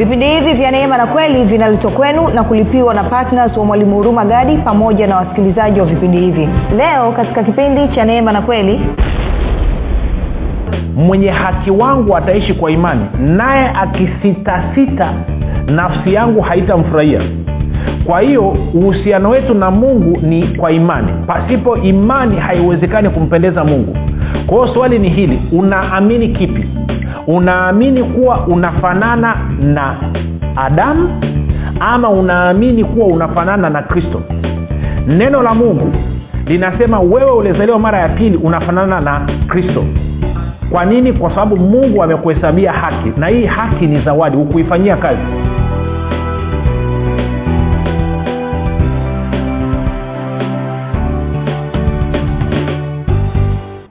vipindi hivi vya neema na kweli vinaletwa kwenu na kulipiwa na ptns wa mwalimu huruma gadi pamoja na wasikilizaji wa vipindi hivi. Leo katika kipindi cha neema na kweli mwenye haki wangu ataishi kwa imani naye akisitasita nafsi yangu haitamfurahia. Kwa hiyo uhusiano wetu na mungu ni kwa imani. Pasipo imani haiwezekani kumpendeza mungu. Kwa hiyo swali ni hili unaamini kipi unaamini kuwa unafanana na adamu ama unaamini kuwa unafanana na kristo? Neno la mungu linasema wewe ulizaliwa mara ya pili unafanana na kristo. Kwa nini? Kwa sababu mungu amekuhesabia haki na hii haki ni zawadi hukuifanyia kazi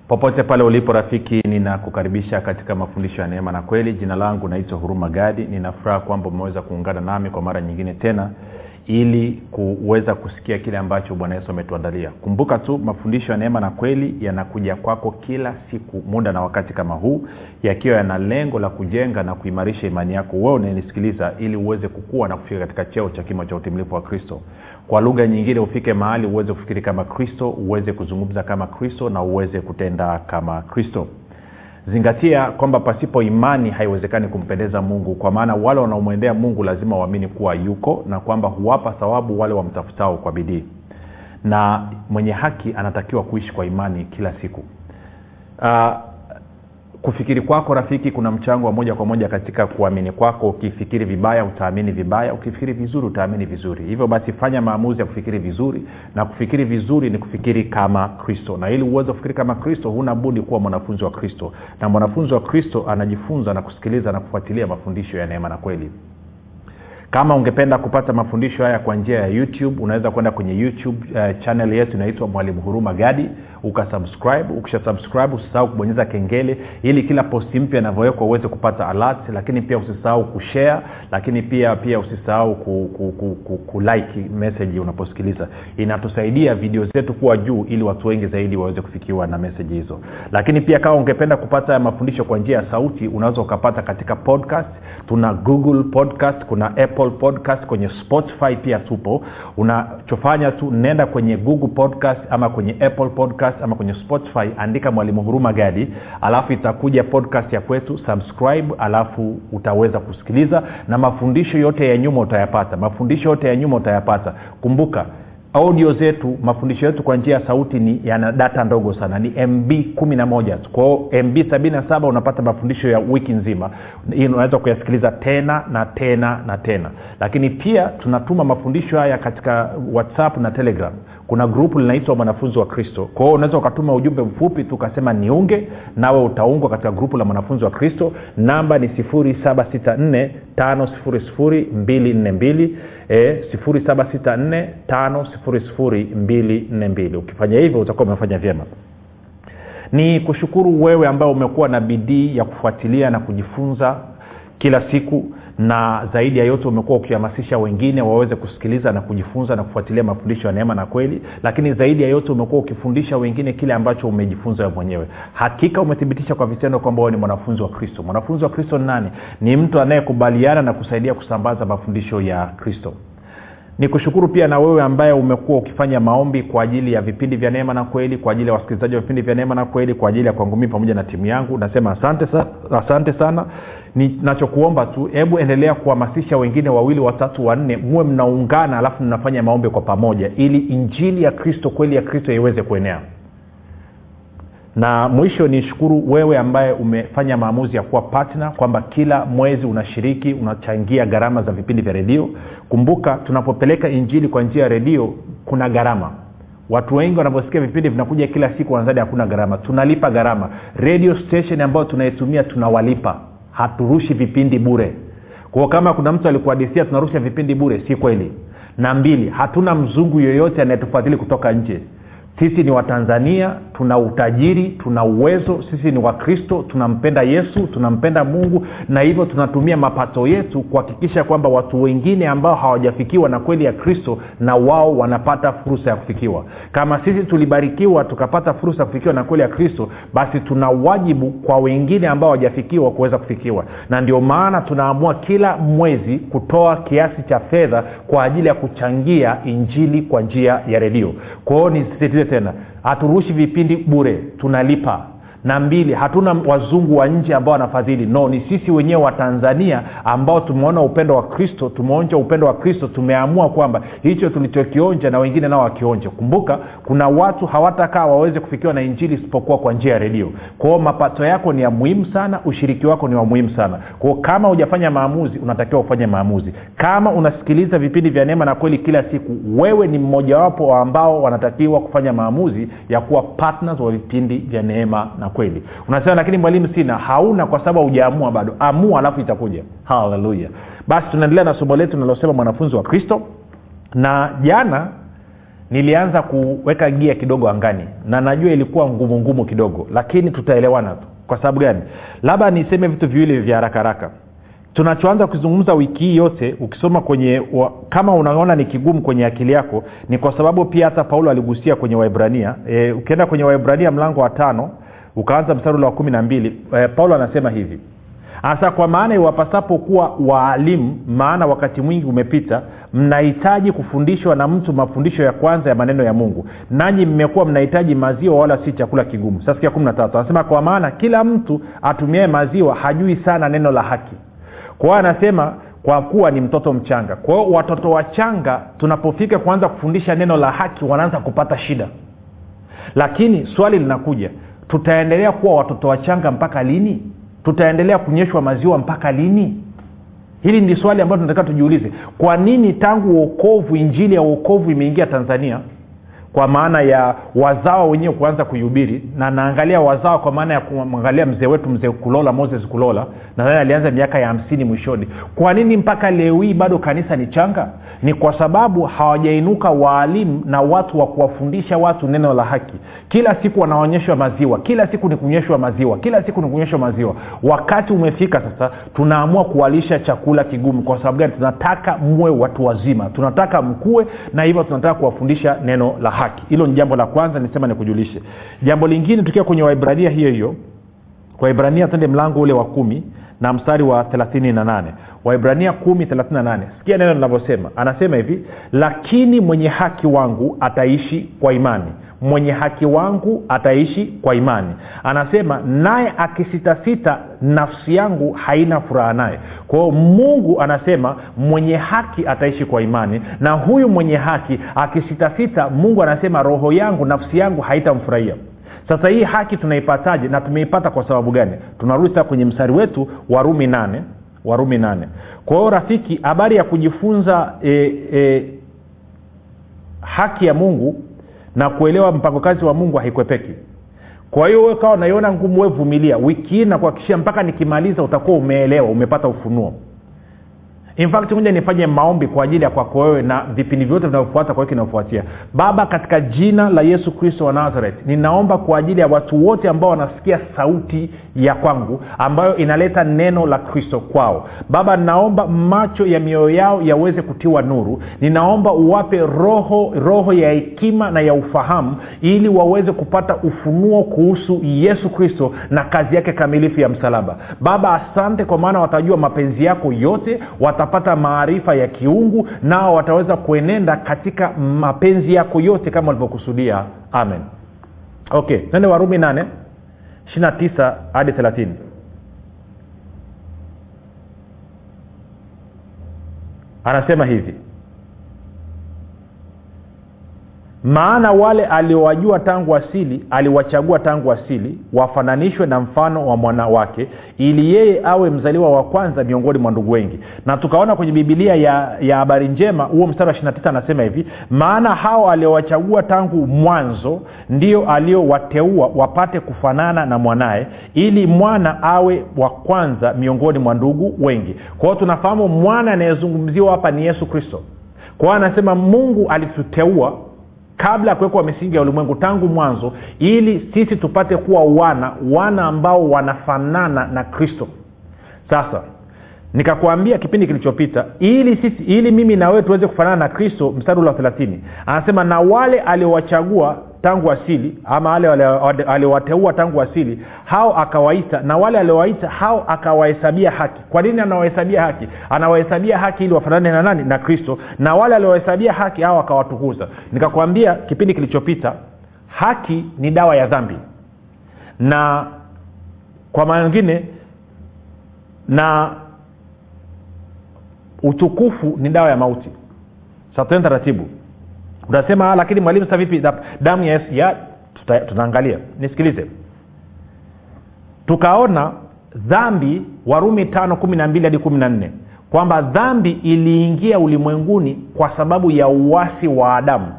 popote pale ulipo rafiki ninakukaribisha katika mafundisho ya neema na kweli. Jina langu naitwa huruma gadi. Ninafuraha kwamba umeweza kuungana nami kwa mara nyingine tena ili kuweza kusikia kile ambacho bwana yesu ametuandalia. Kumbuka tu mafundisho ya neema na kweli yanakuja kwako kila siku muda na wakati kama huu yakiwa yana lengo la kujenga na kuimarisha imani yako. Wewe unanisikiliza ili uweze kukua na kufika katika cheo cha kimo cha utimilifu wa kristo kwa lugha nyingine ufike mahali uweze kufikiri kama kristo uweze kuzungumza kama kristo na uweze kutenda kama kristo. Zingatia kwamba pasipo imani haiwezekani kumpendeza mungu kwa maana wale wanaomwendea mungu lazima waamini kuwa yuko na kwamba huwapa thawabu wale wamtafutao kwa bidii. Na mwenye haki anatakiwa kuishi kwa imani kila siku. Uh, kufikiri kwako rafiki kuna mchango wa moja kwa moja katika kuamini kwako. Ukifikiri vibaya utaamini vibaya. Ukifikiri vizuri utaamini vizuri. Hivyo basi fanya maamuzi ya kufikiri vizuri na kufikiri vizuri ni kufikiri kama kristo. Na ili uweze kufikiri kama kristo huna budi kuwa mwanafunzi wa kristo. Na mwanafunzi wa kristo anajifunza na kusikiliza na kufuatilia mafundisho ya neema na kweli. Kama ungependa kupata mafundisho haya kwa njia ya youtube unaweza kwenda kwenye youtube uh, chanel yetu inaitwa mwalimu huruma gadi ukasubscribe ukisha subscribe usisahau kubonyeza kengele ili kila posti mpya inavyowekwa uweze kupata alert lakini pia usisahau kushare lakini pia pia usisahau ku, ku, ku, ku, ku like message unaposikiliza. Inatusaidia video zetu kuwa juu ili watu wengi zaidi waweze kufikiwa na message hizo. Lakini pia kama ungependa kupata mafundisho kwa njia ya sauti unaweza ukapata katika podcast. Tuna google podcast kuna apple podcast kwenye spotify pia tupo. Unachofanya tu nenda kwenye google podcast ama kwenye apple podcast ama kwenye spotify andika mwalimu huruma gadi alafu itakuja podcast ya kwetu subscribe alafu utaweza kusikiliza. Na mafundisho yote ya nyuma utayapata mafundisho yote ya nyuma utayapata. Kumbuka audio zetu mafundisho yetu kwa njia ya sauti ni yana data ndogo sana ni mb kumi na moja. Kwao mb sabini na saba unapata mafundisho ya wiki nzima. Unaweza kuyasikiliza tena na tena na tena. Lakini pia tunatuma mafundisho haya katika whatsapp na telegram kuna grupu linaitwa mwanafunzi wa kristo. Kwa hiyo unaweza ukatuma ujumbe mfupi tu ukasema niunge nawe utaungwa katika grupu la mwanafunzi wa kristo. Namba ni 764 5242 e, 764 ukifanya hivyo utakuwa umefanya vyema. Ni kushukuru wewe ambao umekuwa na bidii ya kufuatilia na kujifunza kila siku na zaidi ya yote umekuwa ukihamasisha wengine waweze kusikiliza na kujifunza na kufuatilia mafundisho ya neema na kweli lakini zaidi ya yote umekuwa ukifundisha wengine kile ambacho umejifunza we mwenyewe. Hakika umethibitisha kwa vitendo kwamba wewe ni mwanafunzi wa kristo. Mwanafunzi wa kristo ni nani? Ni mtu anayekubaliana na kusaidia kusambaza mafundisho ya kristo ni kushukuru pia na wewe ambaye umekuwa ukifanya maombi kwa ajili ya vipindi vya neema na kweli kwa ajili ya wasikilizaji wa vipindi vya neema na kweli kwa ajili ya kwangu mii pamoja na timu yangu. Nasema asante, sa, asante sana. Ninachokuomba tu hebu endelea kuhamasisha wengine wawili watatu wanne muwe mnaungana alafu mnafanya maombi kwa pamoja ili injili ya kristo kweli ya kristo iweze kuenea na mwisho nishukuru wewe ambaye umefanya maamuzi ya kuwa patna kwamba kila mwezi unashiriki unachangia gharama za vipindi vya redio. Kumbuka tunapopeleka injili kwa njia ya redio kuna gharama. Watu wengi wanavyosikia vipindi vinakuja kila siku wanazani hakuna gharama. Tunalipa gharama. Radio station ambayo tunaitumia tunawalipa. Haturushi vipindi bure. Kwao kama kuna mtu alikuhadisia tunarusha vipindi bure si kweli? Na mbili hatuna mzungu yoyote anayetufadhili kutoka nje sisi ni watanzania tuna utajiri tuna uwezo sisi ni wakristo tunampenda yesu tunampenda mungu na hivyo tunatumia mapato yetu kuhakikisha kwamba watu wengine ambao hawajafikiwa na kweli ya kristo na wao wanapata fursa ya kufikiwa. Kama sisi tulibarikiwa tukapata fursa ya kufikiwa na kweli ya kristo basi tuna wajibu kwa wengine ambao hawajafikiwa kuweza kufikiwa. Na ndio maana tunaamua kila mwezi kutoa kiasi cha fedha kwa ajili ya kuchangia injili kwa njia ya redio. Kwao ni tena. Haturushi vipindi bure tunalipa na mbili hatuna wazungu wa nje ambao wanafadhili. No ni sisi wenyewe wa tanzania ambao tumeona upendo wa kristo tumeonja upendo wa kristo tumeamua kwamba hicho tulichokionja na wengine nao wakionja. Kumbuka kuna watu hawatakaa waweze kufikiwa na injili isipokuwa kwa njia ya redio. Kwao mapato yako ni ya muhimu sana ushiriki wako ni wa muhimu sana. Kwao kama hujafanya maamuzi unatakiwa ufanye maamuzi. Kama unasikiliza vipindi vya neema na kweli kila siku wewe ni mmojawapo ambao wanatakiwa kufanya maamuzi ya kuwa partners wa vipindi vya neema na kweli. Unasema lakini mwalimu sina. Hauna kwa sababu haujaamua bado. Amua alafu itakuja. Haleluya. Basi tunaendelea na somo letu linalosema mwanafunzi wa kristo. Na jana nilianza kuweka gia kidogo angani na najua ilikuwa ngumu ngumu kidogo lakini tutaelewana tu. Kwa sababu gani? Labda niseme vitu viwili vya haraka haraka. Tunachoanza kuzungumza wiki hii yote ukisoma kwenye wa, kama unaona ni kigumu kwenye akili yako ni kwa sababu pia hata paulo aligusia kwenye waibrania e, ukienda kwenye waibrania mlango wa tano ukaanza mstari wa kumi na mbili e, paulo anasema hivi. Hasa kwa maana iwapasapo kuwa waalimu maana wakati mwingi umepita mnahitaji kufundishwa na mtu mafundisho ya kwanza ya maneno ya mungu. Nanyi mmekuwa mnahitaji maziwa wala si chakula kigumu. Sasa kia kumi na tatu. Anasema kwa maana kila mtu atumiae maziwa hajui sana neno la haki. Kwa anasema kwa kuwa ni mtoto mchanga. Kwa hiyo watoto wachanga tunapofika kuanza kufundisha neno la haki wanaanza kupata shida. Lakini swali linakuja tutaendelea kuwa watoto wachanga mpaka lini? Tutaendelea kunyeshwa maziwa mpaka lini? Hili ndi swali ambalo tunatakiwa tujiulize. Kwa nini tangu uokovu injili ya uokovu imeingia tanzania kwa maana ya wazawa wenyewe kuanza kuihubiri. Na naangalia wazawa kwa maana ya kumwangalia mzee wetu mzee kulola moses kulola nadhani alianza miaka ya hamsini mwishoni. Kwa nini mpaka leo hii bado kanisa ni changa? Ni kwa sababu hawajainuka waalimu na watu wa kuwafundisha watu neno la haki. Kila siku wanaonyeshwa maziwa kila siku ni kunyeshwa maziwa kila siku ni kunyeshwa maziwa. Wakati umefika sasa tunaamua kuwalisha chakula kigumu. Kwa sababu gani? Tunataka mwe watu wazima. Tunataka mkue na hivyo tunataka kuwafundisha neno la haki hilo ni jambo la kwanza nisema nikujulishe. Jambo lingine tukiwa kwenye waibrania hiyo hiyo waibrania tende mlango ule wa kumi na mstari wa thelathini na nane. Waibrania kumi thelathini na nane. Sikia neno linavyosema. Anasema hivi lakini mwenye haki wangu ataishi kwa imani mwenye haki wangu ataishi kwa imani. Anasema naye akisitasita nafsi yangu haina furaha naye. Kwao mungu anasema mwenye haki ataishi kwa imani. Na huyu mwenye haki akisitasita mungu anasema roho yangu nafsi yangu haitamfurahia. Sasa hii haki tunaipataje na tumeipata kwa sababu gani? Tunarudi sasa kwenye mstari wetu warumi nane warumi nane. Kwa hiyo rafiki habari ya kujifunza e, e, haki ya mungu na kuelewa mpango kazi wa mungu haikwepeki. Kwa hiyo we kawa unaiona ngumu we vumilia. Wiki hii nakuhakikishia mpaka nikimaliza utakuwa umeelewa umepata ufunuo in fact moja nifanye maombi kwa ajili ya kwako wewe na vipindi vyote vinavyofuata kwa wiki baba katika jina la yesu kristo wa nazareth ninaomba kwa ajili ya watu wote ambao wanasikia sauti ya kwangu ambayo inaleta neno la kristo kwao. Baba ninaomba macho ya mioyo yao yaweze kutiwa nuru. Ninaomba uwape roho roho ya hekima na ya ufahamu ili waweze kupata ufunuo kuhusu yesu kristo na kazi yake kamilifu ya msalaba. Baba asante kwa maana watajua mapenzi yako yote watapata maarifa ya kiungu nao wataweza kuenenda katika mapenzi yako yote kama walivyokusudia amen. Okay nende warumi nane ishirina hadi thelathini. Anasema hivi maana wale aliowajua tangu asili aliwachagua tangu asili wafananishwe na mfano wa mwana wake ili yeye awe mzaliwa wa kwanza miongoni mwa ndugu wengi. Na tukaona kwenye bibilia ya ya habari njema huo mstari wa 29 anasema hivi maana hao aliowachagua tangu mwanzo ndio aliowateua wapate kufanana na mwanaye ili mwana awe wa kwanza miongoni mwa ndugu wengi. Kwao tunafahamu mwana anayezungumziwa hapa ni yesu kristo. Kwao anasema mungu alituteua kabla ya kuwekwa misingi ya ulimwengu tangu mwanzo ili sisi tupate kuwa wana wana ambao wanafanana na kristo. Sasa nikakwambia kipindi kilichopita ili sisi ili mimi na wewe tuweze kufanana na kristo mstari ule wa thelathini anasema na wale aliowachagua tangu asili ama wale aliowateua tangu asili hao akawaita na wale aliowaita hao akawahesabia haki. Kwa nini anawahesabia haki? Anawahesabia haki ili wafanane na nani? Na kristo. Na wale aliowahesabia haki hao akawatukuza. Nikakwambia kipindi kilichopita haki ni dawa ya dhambi. Na kwa maana nyingine na utukufu ni dawa ya mauti. Sateni taratibu utasema lakini mwalimu sasa vipi? Damu ya yesu ya tunaangalia. Nisikilize. Tukaona dhambi warumi tano kumi na mbili hadi kumi na nne kwamba dhambi iliingia ulimwenguni kwa sababu ya uwasi wa adamu.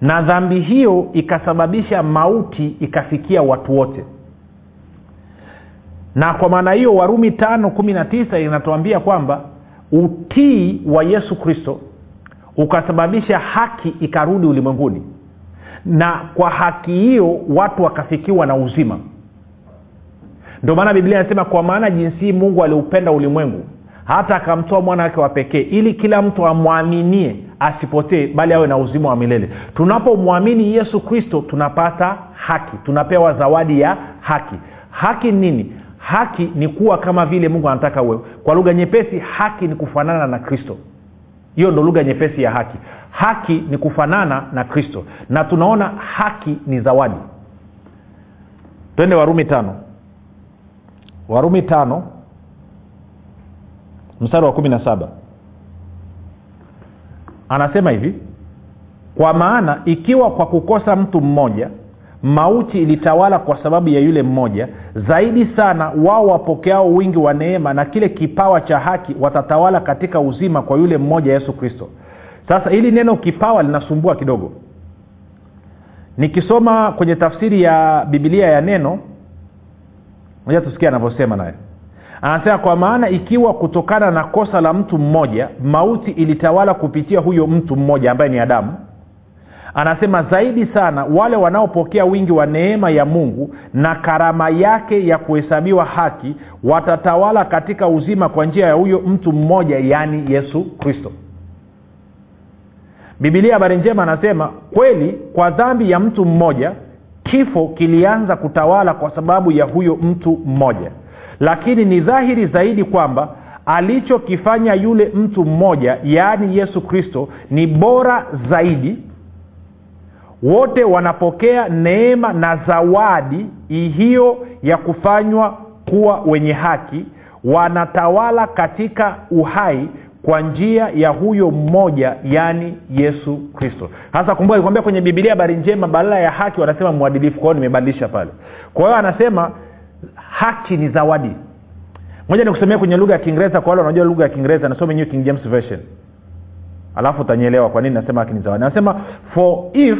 Na dhambi hiyo ikasababisha mauti ikafikia watu wote. Na kwa maana hiyo warumi tano kumi na tisa inatuambia kwamba utii wa yesu kristo ukasababisha haki ikarudi ulimwenguni. Na kwa haki hiyo watu wakafikiwa na uzima. Ndio maana biblia inasema kwa maana jinsi hii mungu aliupenda ulimwengu hata akamtoa mwana wake wa pekee ili kila mtu amwaminie asipotee bali awe na uzima wa milele. Tunapomwamini yesu kristo tunapata haki. Tunapewa zawadi ya haki. Haki nini? Haki ni kuwa kama vile mungu anataka uwe. Kwa lugha nyepesi haki ni kufanana na kristo hiyo ndo lugha nyepesi ya haki. Haki ni kufanana na kristo. Na tunaona haki ni zawadi. Twende warumi tano. Warumi tano mstari wa kumi na saba. Anasema hivi kwa maana ikiwa kwa kukosa mtu mmoja mauti ilitawala kwa sababu ya yule mmoja. Zaidi sana wao wapokeao wingi wa neema na kile kipawa cha haki watatawala katika uzima kwa yule mmoja yesu kristo. Sasa hili neno kipawa linasumbua kidogo. Nikisoma kwenye tafsiri ya bibilia ya neno moja tusikia anavyosema naye. Anasema kwa maana ikiwa kutokana na kosa la mtu mmoja mauti ilitawala kupitia huyo mtu mmoja ambaye ni adamu anasema zaidi sana wale wanaopokea wingi wa neema ya mungu na karama yake ya kuhesabiwa haki watatawala katika uzima kwa njia ya huyo mtu mmoja yaani yesu kristo. Bibilia habari njema anasema kweli kwa dhambi ya mtu mmoja kifo kilianza kutawala kwa sababu ya huyo mtu mmoja. Lakini ni dhahiri zaidi kwamba alichokifanya yule mtu mmoja yaani yesu kristo ni bora zaidi wote wanapokea neema na zawadi hiyo ya kufanywa kuwa wenye haki wanatawala katika uhai kwa njia ya huyo mmoja yaani yesu kristo. Hasa kumbuka nikwambia kwenye bibilia habari njema badala ya haki wanasema mwadilifu. Kwa hiyo nimebadilisha pale. Kwa hiyo anasema haki ni zawadi. Moja nikusomea kwenye lugha ya kiingereza kwa wale wanajua lugha ya kiingereza nasome new king james version. Alafu utanyelewa kwa nini nasema haki ni zawadi. Anasema for if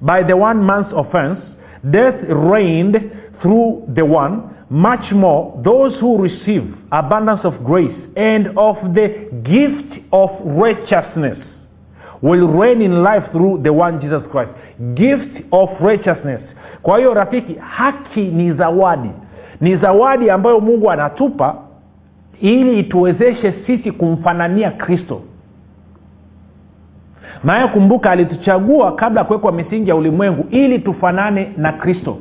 by the one man's offense death reigned through the one. Much more those who receive abundance of grace and of the gift of righteousness will reign in life through the one jesus christ. Gift of righteousness. Kwa hiyo rafiki haki ni zawadi. Ni zawadi ambayo mungu anatupa ili ituwezeshe sisi kumfanania kristo maana kumbuka alituchagua kabla ya kuwekwa misingi ya ulimwengu ili tufanane na kristo.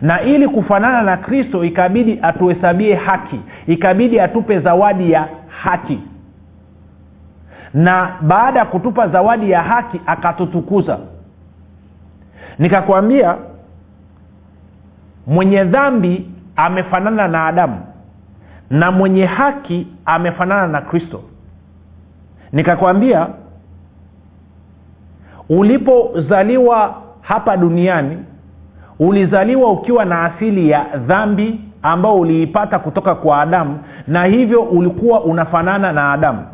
Na ili kufanana na kristo ikabidi atuhesabie haki. Ikabidi atupe zawadi ya haki. Na baada ya kutupa zawadi ya haki akatutukuza. Nikakwambia mwenye dhambi amefanana na adamu na mwenye haki amefanana na kristo. Nikakwambia ulipozaliwa hapa duniani ulizaliwa ukiwa na asili ya dhambi ambao uliipata kutoka kwa adamu na hivyo ulikuwa unafanana na adamu.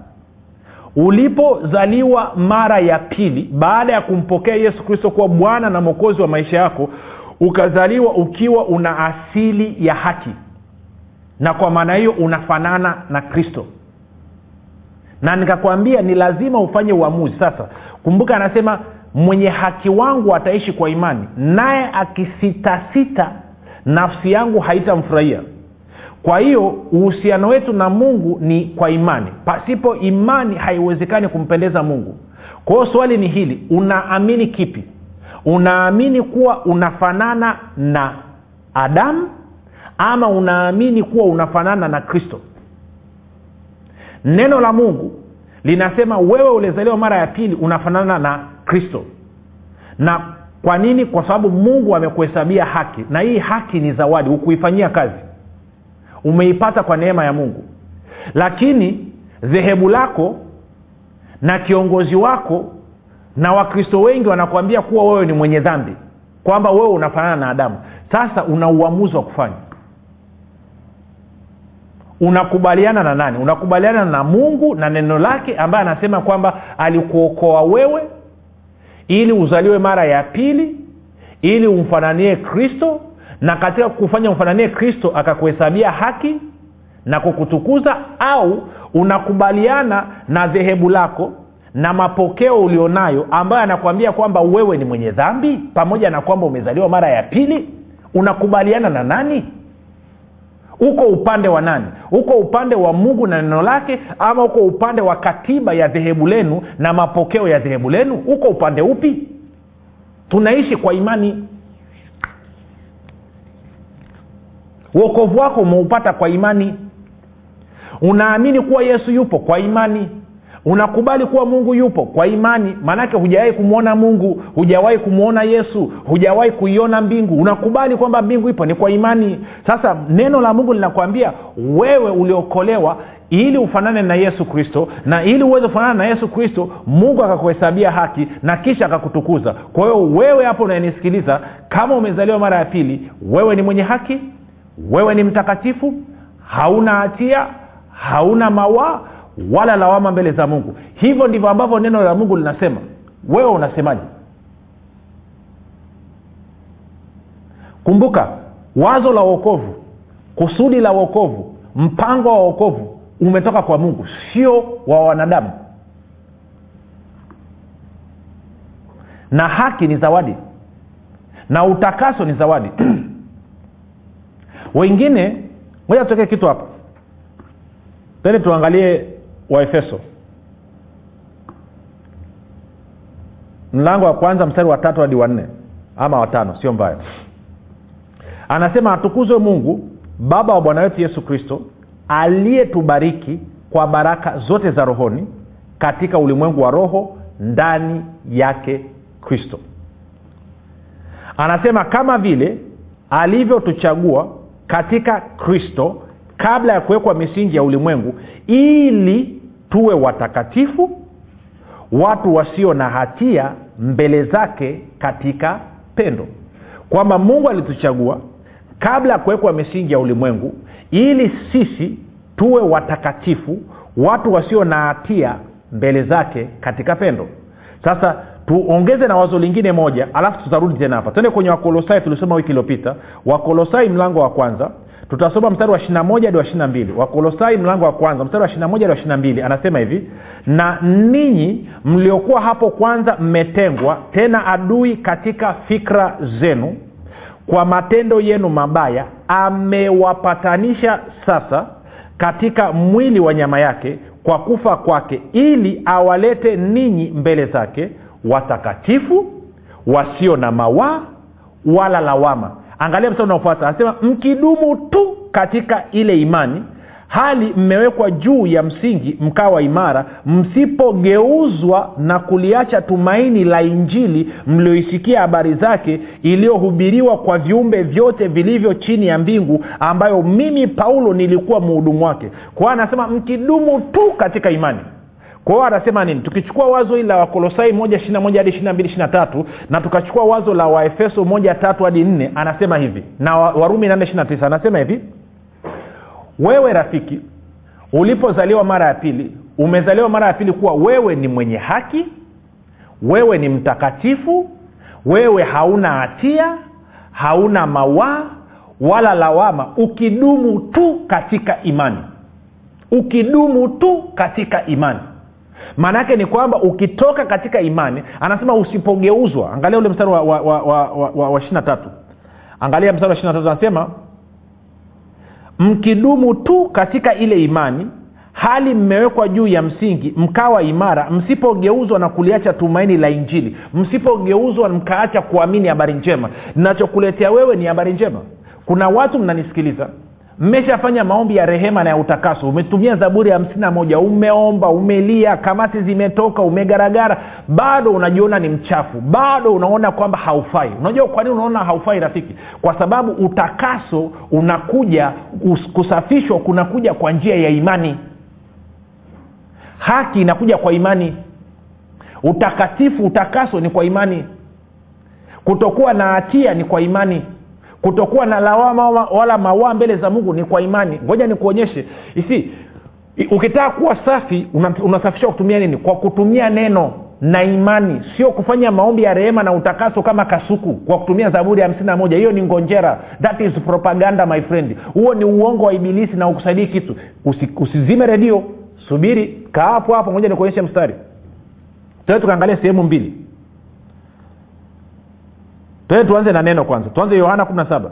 Ulipozaliwa mara ya pili baada ya kumpokea yesu kristo kuwa bwana na mwokozi wa maisha yako ukazaliwa ukiwa una asili ya haki na kwa maana hiyo unafanana na kristo. Na nikakwambia ni lazima ufanye uamuzi. Sasa kumbuka anasema mwenye haki wangu ataishi kwa imani naye akisitasita nafsi yangu haitamfurahia. Kwa hiyo uhusiano wetu na mungu ni kwa imani. Pasipo imani haiwezekani kumpendeza mungu. Kwa hiyo swali ni hili unaamini kipi? Unaamini kuwa unafanana na adamu ama unaamini kuwa unafanana na kristo? Neno la mungu linasema wewe ulizaliwa mara ya pili unafanana na kristo. Na kwa nini? Kwa sababu mungu amekuhesabia haki. Na hii haki ni zawadi. Hukuifanyia kazi. Umeipata kwa neema ya mungu. Lakini dhehebu lako na kiongozi wako na wakristo wengi wanakuambia kuwa wewe ni mwenye dhambi. Kwamba wewe unafanana na adamu. Sasa una uamuzi wa kufanya unakubaliana na nani? Unakubaliana na mungu na neno lake ambaye anasema kwamba alikuokoa wewe ili uzaliwe mara ya pili ili umfananie kristo na katika kufanya umfananie kristo akakuhesabia haki na kukutukuza au unakubaliana na dhehebu lako na mapokeo ulionayo ambayo anakuambia kwamba wewe ni mwenye dhambi pamoja na kwamba umezaliwa mara ya pili? Unakubaliana na nani uko upande wa nani? Uko upande wa mungu na neno lake ama uko upande wa katiba ya dhehebu lenu na mapokeo ya dhehebu lenu? Uko upande upi? Tunaishi kwa imani. Uokovu wako umeupata kwa imani. Unaamini kuwa yesu yupo kwa imani unakubali kuwa mungu yupo kwa imani maanake hujawahi kumwona mungu hujawahi kumwona yesu hujawahi kuiona mbingu. Unakubali kwamba mbingu ipo ni kwa imani. Sasa neno la mungu linakwambia wewe uliokolewa ili ufanane na yesu kristo na ili uweze kufanana na yesu kristo mungu akakuhesabia haki na kisha akakutukuza. Kwa hiyo wewe hapo unayenisikiliza kama umezaliwa mara ya pili wewe ni mwenye haki wewe ni mtakatifu hauna hatia hauna mawaa wala lawama mbele za mungu. Hivyo ndivyo ambavyo neno la mungu linasema. Wewe unasemaje? Kumbuka wazo la uokovu kusudi la uokovu mpango wa uokovu umetoka kwa mungu sio wa wanadamu. Na haki ni zawadi. Na utakaso ni zawadi. Wengine moja tutokee kitu hapa. Tene tuangalie waefeso mlango wa kwanza mstari wa tatu hadi wanne ama watano sio mbaya. Anasema atukuzwe mungu baba wa bwana wetu yesu kristo aliyetubariki kwa baraka zote za rohoni katika ulimwengu wa roho ndani yake kristo. Anasema kama vile alivyotuchagua katika kristo kabla ya kuwekwa misingi ya ulimwengu ili tuwe watakatifu watu wasio na hatia mbele zake katika pendo. Kwamba mungu alituchagua kabla ya kuwekwa misingi ya ulimwengu ili sisi tuwe watakatifu watu wasio na hatia mbele zake katika pendo. Sasa tuongeze na wazo lingine moja alafu tutarudi tena hapa. Twende kwenye wakolosai tulisoma wiki iliyopita. Wakolosai mlango wa kwanza tutasoma mstari wa ishirina moja hadi wa ishirina mbili. Wakolosai mlango wa kwanza mstari wa ishirina moja hadi wa ishirina mbili anasema hivi na ninyi mliokuwa hapo kwanza mmetengwa tena adui katika fikra zenu kwa matendo yenu mabaya amewapatanisha sasa katika mwili wa nyama yake kwa kufa kwake ili awalete ninyi mbele zake watakatifu wasio na mawaa wala lawama angalia mstari unaofuata. Anasema mkidumu tu katika ile imani hali mmewekwa juu ya msingi mkawa imara msipogeuzwa na kuliacha tumaini la injili mlioisikia habari zake iliyohubiriwa kwa viumbe vyote vilivyo chini ya mbingu ambayo mimi paulo nilikuwa mhudumu wake. Kwa anasema mkidumu tu katika imani kwa hiyo anasema nini? Tukichukua wazo hili la wakolosai moja ishirina moja hadi ishirina mbili ishirina tatu na tukachukua wazo la waefeso moja tatu hadi nne anasema hivi na warumi nane ishirina tisa anasema hivi wewe rafiki ulipozaliwa mara ya pili umezaliwa mara ya pili kuwa wewe ni mwenye haki wewe ni mtakatifu wewe hauna hatia hauna mawaa wala lawama ukidumu tu katika imani. Ukidumu tu katika imani maana yake ni kwamba ukitoka katika imani anasema usipogeuzwa. Angalia ule mstari wa, wa, ishiri na tatu. Angalia mstari wa ishiri na tatu anasema mkidumu tu katika ile imani hali mmewekwa juu ya msingi mkawa imara msipogeuzwa na kuliacha tumaini la injili msipogeuzwa mkaacha kuamini habari njema. Nachokuletea wewe ni habari njema. Kuna watu mnanisikiliza mmeshafanya maombi ya rehema na ya utakaso. Umetumia zaburi ya hamsini na moja. Umeomba umelia kamati zimetoka umegaragara. Bado unajiona ni mchafu. Bado unaona kwamba haufai. Unajua kwa nini unaona haufai rafiki? Kwa sababu utakaso unakuja kusafishwa kunakuja kwa njia ya imani. Haki inakuja kwa imani. Utakatifu utakaso ni kwa imani. Kutokuwa na hatia ni kwa imani kutokuwa na lawama wala mawaa mbele za mungu ni kwa imani. Ngoja nikuonyeshe. Isi ukitaka kuwa safi unasafishwa kutumia nini? Kwa kutumia neno na imani. Sio kufanya maombi ya rehema na utakaso kama kasuku kwa kutumia zaburi ya hamsini na moja. Hiyo ni ngonjera. That is propaganda my friend. Huo ni uongo wa ibilisi na ukusaidii kitu. Usi, usizime redio. Subiri. Kaa hapo hapo. Moja nikuonyeshe mstari. Tukaangalia sehemu mbili toe tuanze na neno kwanza. Tuanze yohana kumi na saba.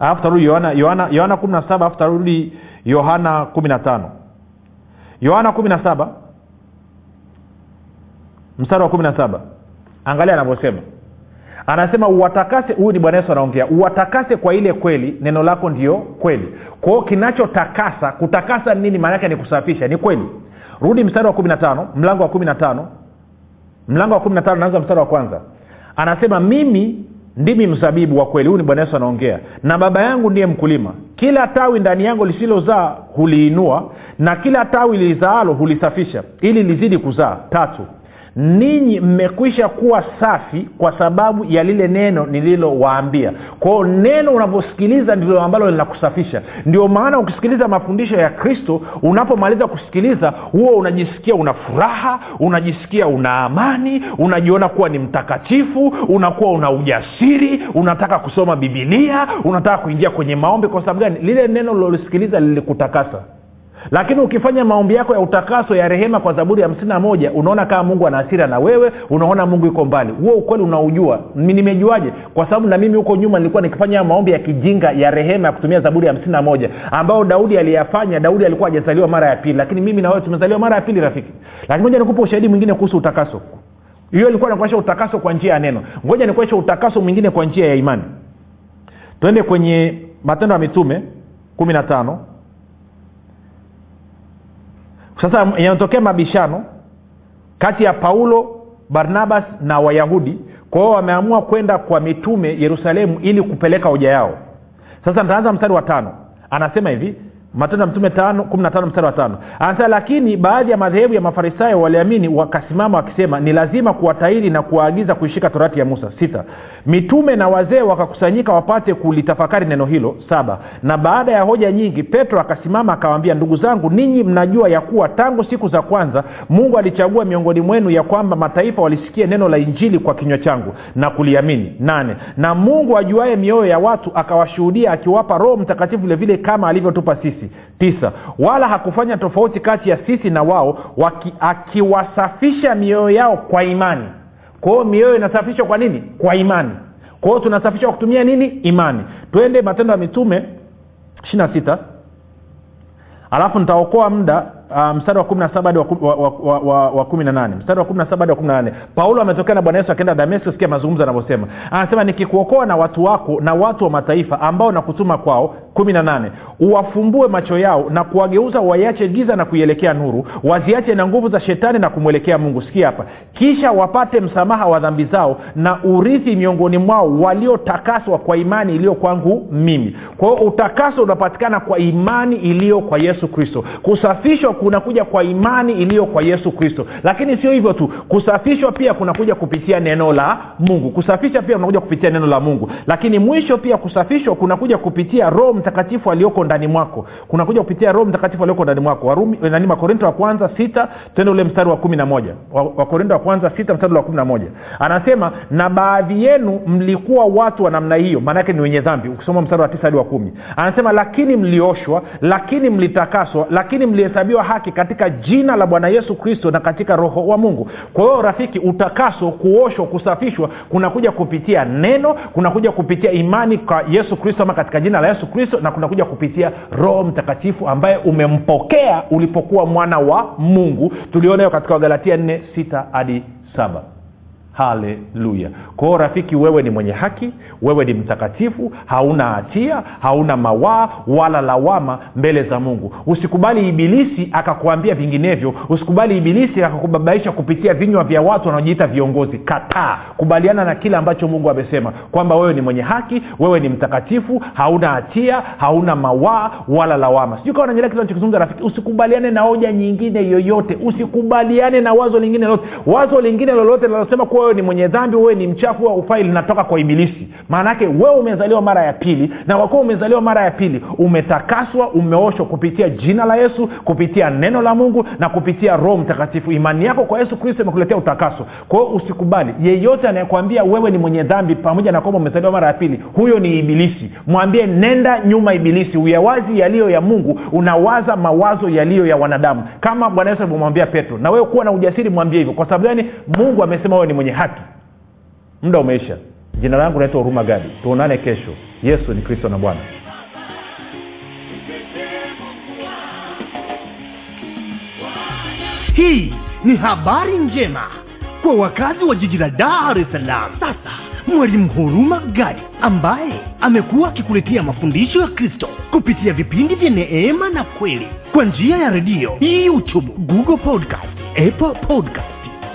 Alafu tarudi yohana kumi na saba alafu tarudi yohana kumi na tano. Yohana kumi na saba. Mstari wa kumi na saba. Angalia anavyosema. Anasema uwatakase huyu ni bwana yesu anaongea uwatakase kwa ile kweli neno lako ndio kweli. Kwao kinachotakasa kutakasa nini? Maana yake ni kusafisha ni kweli. Rudi mstari wa kumi na tano mlango wa kumi na tano. Mlango wa kumi na tano naanza mstari wa kwanza anasema mimi ndimi mzabibu wa kweli. Huyu ni bwana yesu anaongea. Na baba yangu ndiye mkulima. Kila tawi ndani yangu lisilozaa huliinua na kila tawi lizaalo hulisafisha ili lizidi kuzaa. Tatu ninyi mmekwisha kuwa safi kwa sababu ya lile neno nililowaambia. Kwao neno unavyosikiliza ndilo ambalo linakusafisha. Ndio maana ukisikiliza mafundisho ya kristo unapomaliza kusikiliza huo unajisikia una furaha unajisikia una amani unajiona kuwa ni mtakatifu unakuwa una ujasiri unataka kusoma bibilia unataka kuingia kwenye maombi. Kwa sababu gani? Lile neno lilolisikiliza lilikutakasa lakini ukifanya maombi yako ya utakaso ya rehema kwa zaburi ya hamsini na moja unaona kama mungu ana hasira na wewe unaona mungu iko mbali. Huo ukweli unaujua. Nimejuaje? Kwa sababu na mimi huko nyuma nilikuwa nikifanya maombi ya kijinga ya rehema ya kutumia zaburi ya hamsini na moja ambayo daudi aliyafanya daudi alikuwa hajazaliwa mara ya pili. Lakini mimi na wewe tumezaliwa mara ya pili rafiki. Lakini moja nikupa ushahidi mwingine kuhusu utakaso. Hiyo ilikuwa nakuonyesha utakaso kwa njia ya neno. Ngoja nikuonyesha utakaso mwingine kwa njia ya imani. Twende kwenye matendo ya mitume kumi na tano sasa yanatokea mabishano kati ya paulo barnabas na wayahudi. Kwa hiyo wameamua kwenda kwa mitume yerusalemu ili kupeleka hoja yao. Sasa nitaanza mstari wa tano. Anasema hivi matendo ya mtume mstari wa tano. Anasema lakini baadhi ya madhehebu ya mafarisayo waliamini wakasimama wakisema ni lazima kuwatahiri na kuwaagiza kuishika torati ya musa. Sita. Mitume na wazee wakakusanyika wapate kulitafakari neno hilo. Saba. Na baada ya hoja nyingi petro akasimama akawambia ndugu zangu ninyi mnajua ya kuwa tangu siku za kwanza mungu alichagua miongoni mwenu ya kwamba mataifa walisikia neno la injili kwa kinywa changu na kuliamini. Nane. Na mungu ajuaye mioyo ya watu akawashuhudia akiwapa roho mtakatifu vilevile kama alivyotupa sisi tisa. Wala hakufanya tofauti kati ya sisi na wao akiwasafisha mioyo yao kwa imani. Kwa hiyo mioyo inasafishwa kwa nini? Kwa imani. Kwa hiyo tunasafishwa kutumia nini? Imani. Twende matendo ya mitume ishiri na sita. Alafu nitaokoa muda uh, mstari wa kumi na saba hadi wa, kumi na nane. Mstari wa kumi na saba hadi wa kumi na nane. Paulo ametokea na bwana yesu akienda dameski sikia mazungumzo anavyosema anasema nikikuokoa na watu wako na watu wa mataifa ambao nakutuma kwao kumi na nane uwafumbue macho yao na kuwageuza waiache giza na kuielekea nuru waziache na nguvu za shetani na kumwelekea mungu. Sikia hapa. Kisha wapate msamaha wa dhambi zao na urithi miongoni mwao waliotakaswa kwa imani iliyo kwangu mimi. Kwa hiyo utakaso unapatikana kwa imani iliyo kwa yesu kristo. Kusafishwa kunakuja kwa imani iliyo kwa yesu kristo. Lakini sio hivyo tu kusafishwa pia kunakuja kupitia neno la mungu. Kusafisha pia kunakuja kupitia neno la mungu. Lakini mwisho pia kusafishwa kunakuja kupitia roho mtakatifu aliyoko ndani mwako. Kunakuja kupitia roho mtakatifu aliyoko ndani mwako. Warumi nani makorinto wa kwanza sita tende ule mstari wa kumi na moja. Wakorinto wa kwanza sita mstari wa kumi na moja. Anasema na baadhi yenu mlikuwa watu wa namna hiyo. Maanaake ni wenye dhambi. Ukisoma mstari wa tisa hadi wa kumi. Anasema lakini mlioshwa lakini mlitakaswa lakini mlihesabiwa haki katika jina la bwana yesu kristo na katika roho wa mungu. Kwa hiyo rafiki utakaso kuoshwa kusafishwa kunakuja kupitia neno kunakuja kupitia imani kwa yesu kristo ama katika jina la yesu kristo na kunakuja kupitia roho mtakatifu ambaye umempokea ulipokuwa mwana wa mungu. Tulionayo katika wagalatia 4 6 hadi 7 haleluya kwao rafiki wewe ni mwenye haki wewe ni mtakatifu hauna hatia hauna mawaa wala lawama mbele za mungu. Usikubali ibilisi akakuambia vinginevyo. Usikubali ibilisi akakubabaisha kupitia vinywa vya watu wanaojiita viongozi. Kataa. Kubaliana na kile ambacho mungu amesema kwamba wewe ni mwenye haki wewe ni mtakatifu hauna hatia hauna mawaa wala lawama. Sijui kawa nanyelea kile nachokizungumza rafiki. Usikubaliane na hoja nyingine yoyote. Usikubaliane na wazo lingine lolote. Wazo lingine lolote linalosema kuwa wewe ni mwenye dhambi wewe ni mchafu au ufai linatoka kwa ibilisi. Maana yake wewe umezaliwa mara ya pili na wakuwa umezaliwa mara ya pili umetakaswa umeoshwa kupitia jina la yesu kupitia neno la mungu na kupitia roho mtakatifu. Imani yako kwa yesu kristo imekuletea utakaso. Kwa hiyo usikubali yeyote anayekwambia wewe ni mwenye dhambi pamoja na kwamba umezaliwa mara ya pili huyo ni ibilisi. Mwambie nenda nyuma ibilisi uyawazi yaliyo ya mungu unawaza mawazo yaliyo ya wanadamu. Kama bwana yesu alivyomwambia petro na wewe kuwa na ujasiri mwambie hivyo. Kwa sababu gani? Mungu amesema wewe ni mwenye haki. Muda umeisha. Jina langu naitwa huruma gadi. Tuonane kesho. Yesu ni kristo na bwana. Hii ni habari njema kwa wakazi wa jiji la dar es salaam. Sasa mwalimu huruma gadi ambaye amekuwa akikuletea mafundisho ya kristo kupitia vipindi vya neema na kweli kwa njia ya redio youtube google podcast apple podcast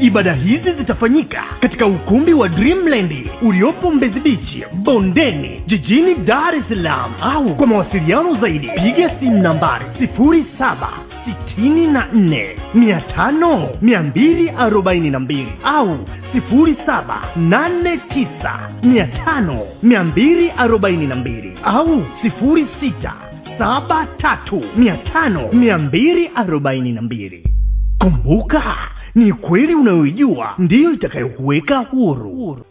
ibada hizi zitafanyika katika ukumbi wa dreamland uliopo mbezi bichi bondeni jijini dar es salaam. Au kwa mawasiliano zaidi piga simu nambari 7645242 au 7895242 au 673 kumbuka ni kweli unayoijua ndiyo itakayokuweka huru, huru.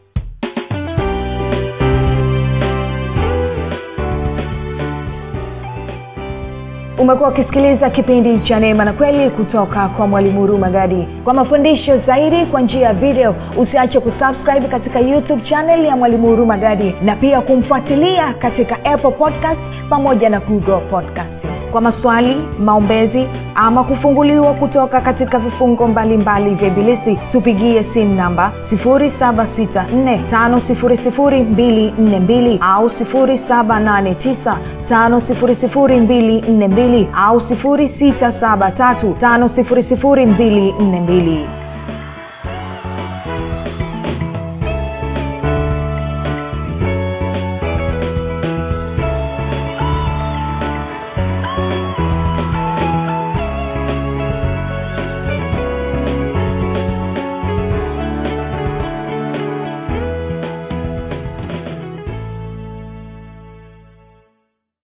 umekuwa ukisikiliza kipindi cha neema na kweli kutoka kwa mwalimu huru magadi. Kwa mafundisho zaidi kwa njia ya video usiache kusubscribe katika youtube channel ya mwalimu huru magadi na pia kumfuatilia katika apple podcast pamoja na google podcast kwa maswali maombezi ama kufunguliwa kutoka katika vifungo mbalimbali vya ibilisi tupigie simu namba 7645242 au 7895242 au 6735242